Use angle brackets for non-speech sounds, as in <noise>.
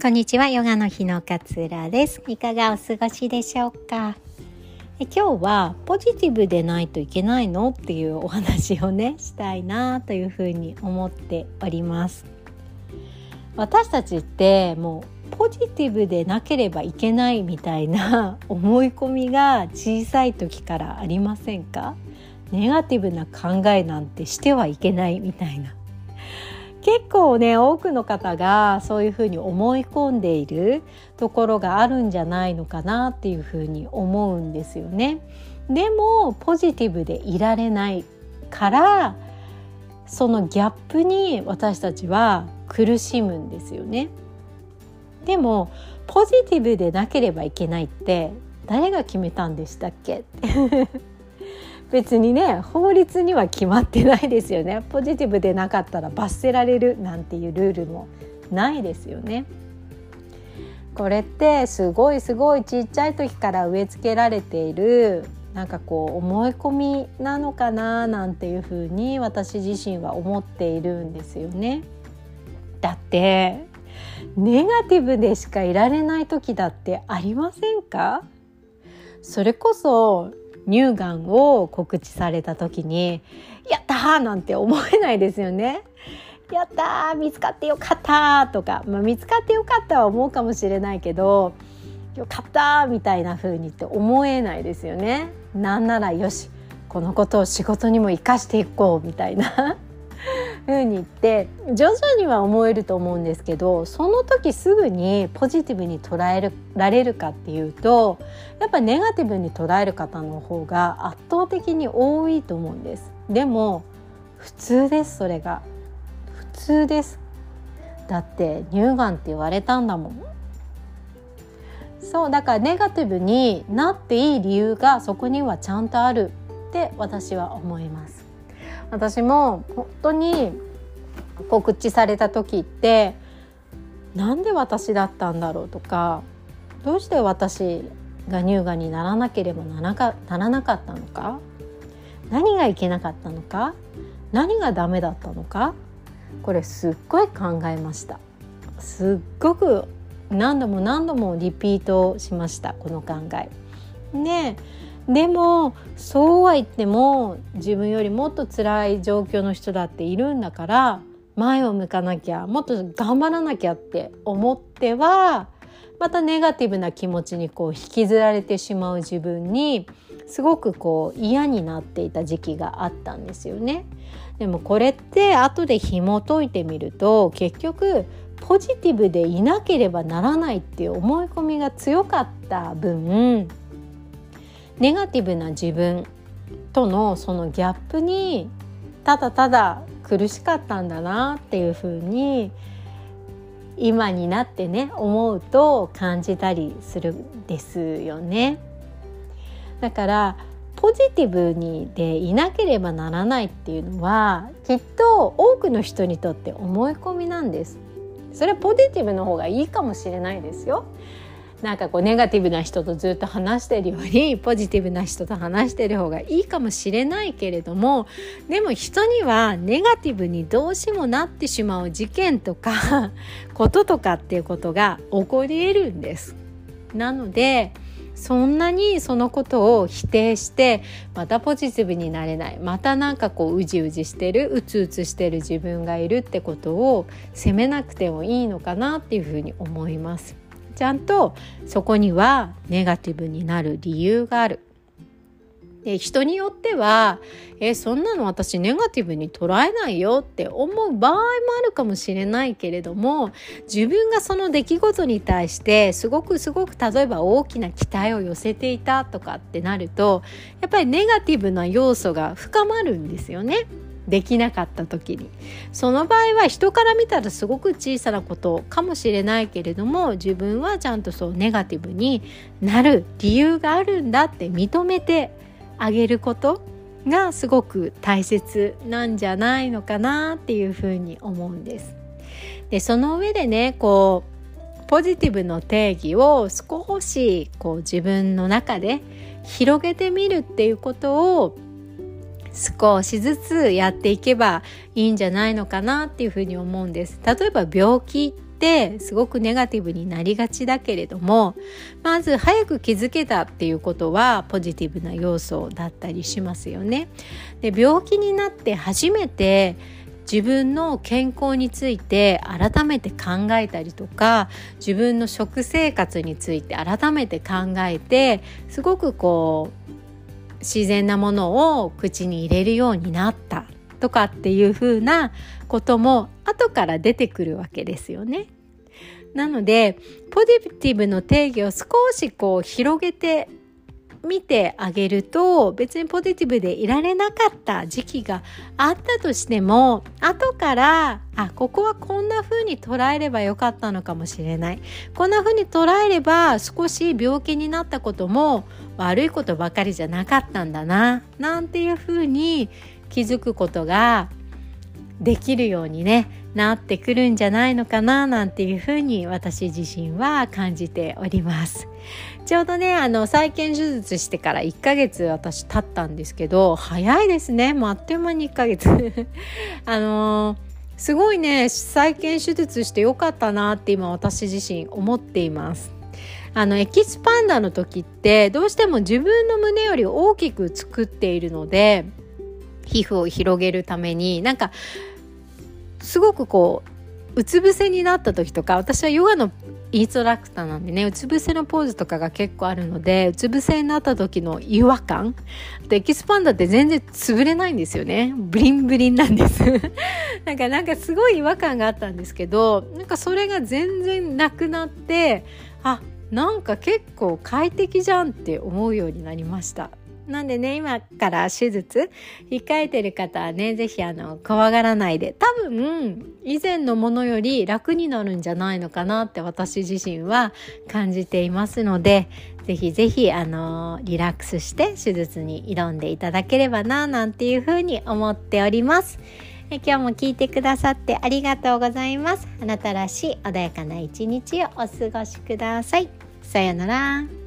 こんにちは、ヨガの日の勝浦です。いかがお過ごしでしょうか？え今日はポジティブでないといけないのっていうお話をねしたいなというふうに思っております。私たちってもうポジティブでなければいけないみたいな <laughs> 思い込みが小さい時からありませんか？ネガティブな考えなんてしてはいけないみたいな結構ね多くの方がそういうふうに思い込んでいるところがあるんじゃないのかなっていうふうに思うんですよね。でもポジティブでいられないからそのギャップに私たちは苦しむんですよね。でもポジティブでなければいけないって誰が決めたんでしたっけ？別にね法律には決まってないですよねポジティブでなかったら罰せられるなんていうルールもないですよね。これってすごいすごいちっちゃい時から植え付けられているなんかこう思い込みなのかななんていうふうに私自身は思っているんですよね。だってネガティブでしかいられない時だってありませんか？それこそ乳がんを告知された時に「やった!」なんて思えないですよね。やった見つかってよかったとか、まあ、見つかってよかったは思うかもしれないけどよかったみたいな風にって思えないですよね。なんならよしこのことを仕事にも生かしていこうみたいなふうに言って徐々には思えると思うんですけどその時すぐにポジティブに捉えられるかっていうとやっぱネガティブに捉える方の方が圧倒的に多いと思うんです。でも普通ですそれが。普通です。だって乳がんって言われたんだもん。そうだからネガティブになっていい理由がそこにはちゃんとあるって私は思います。私も本当に告知された時ってなんで私だったんだろうとかどうして私が乳がんにならなければならなかったのか何がいけなかったのか何がダメだったのかこれすっごい考えましたすっごく何度も何度もリピートしましたこの考え。ねでもそうは言っても自分よりもっと辛い状況の人だっているんだから前を向かなきゃもっと頑張らなきゃって思ってはまたネガティブな気持ちにこう引きずられてしまう自分にすごくこう嫌になっていた時期があったんですよね。でもこれって後で紐解いてみると結局ポジティブでいなければならないっていう思い込みが強かった分ネガティブな自分とのそのギャップにただただ苦しかったんだなっていうふうに今になってね思うと感じたりするんですよね。だからポジティブにでいなければならないっていうのはきっと多くの人にとって思い込みなんです。それはポジティブの方がいいかもしれないですよ。なんかこうネガティブな人とずっと話してるより <laughs> ポジティブな人と話してる方がいいかもしれないけれどもでも人にはネガティブにどうしてもなってしまう事件とか <laughs> こととかっていうことが起こり得るんです。なのでそんなにそのことを否定してまたポジティブになれないまたなんかこううじうじしてるうつうつしてる自分がいるってことを責めなくてもいいのかなっていうふうに思います。ちゃんとそこにはネガティブになる理由がある。で人によっては「えそんなの私ネガティブに捉えないよ」って思う場合もあるかもしれないけれども自分がその出来事に対してすごくすごく例えば大きな期待を寄せていたとかってなるとやっぱりネガティブな要素が深まるんですよね。できなかった時にその場合は人から見たらすごく小さなことかもしれないけれども自分はちゃんとそうネガティブになる理由があるんだって認めてあげることがすごく大切なんじゃないのかなっていうふうに思うんです。でその上でねこうポジティブの定義を少しこう自分の中で広げてみるっていうことを少しずつやっていけばいいんじゃないのかなっていうふうに思うんです。例えば病気ってすごくネガティブになりがちだけれどもまず早く気づけたっていうことはポジティブな要素だったりしますよね。で病気になって初めて自分の健康について改めて考えたりとか自分の食生活について改めて考えてすごくこう自然なものを口に入れるようになったとかっていうふうなことも後から出てくるわけですよね。なのでポジティブの定義を少しこう広げて見てあげると別にポジティブでいられなかった時期があったとしても後からあここはこんな風に捉えればよかったのかもしれない。こんな風に捉えれば少し病気になったことも悪いことばかりじゃなかったんだななんていう風に気づくことができるようにねなってくるんじゃないのかななんていうふうに私自身は感じております。ちょうどねあの再建手術してから1ヶ月私経ったんですけど早いですね。もうあっという間に1ヶ月。<laughs> あのすごいね再建手術してよかったなって今私自身思っています。あのエキスパンダの時ってどうしても自分の胸より大きく作っているので皮膚を広げるためになんかすごくこううつ伏せになった時とか私はヨガのインストラクターなんでねうつ伏せのポーズとかが結構あるのでうつ伏せになった時の違和感でエキスパンダって全然潰れないんですよね。ブリンブリンなんです。<laughs> なんかなんかすごい違和感があったんですけどなんかそれが全然なくなってあなんか結構快適じゃんって思うようになりました。なんでね、今から手術控えてる方はね、ぜひあの、怖がらないで、多分、以前のものより楽になるんじゃないのかなって私自身は感じていますので、ぜひぜひあの、リラックスして手術に挑んでいただければな、なんていうふうに思っております。え今日も聞いてくださってありがとうございます。あなたらしい穏やかな一日をお過ごしください。さよなら。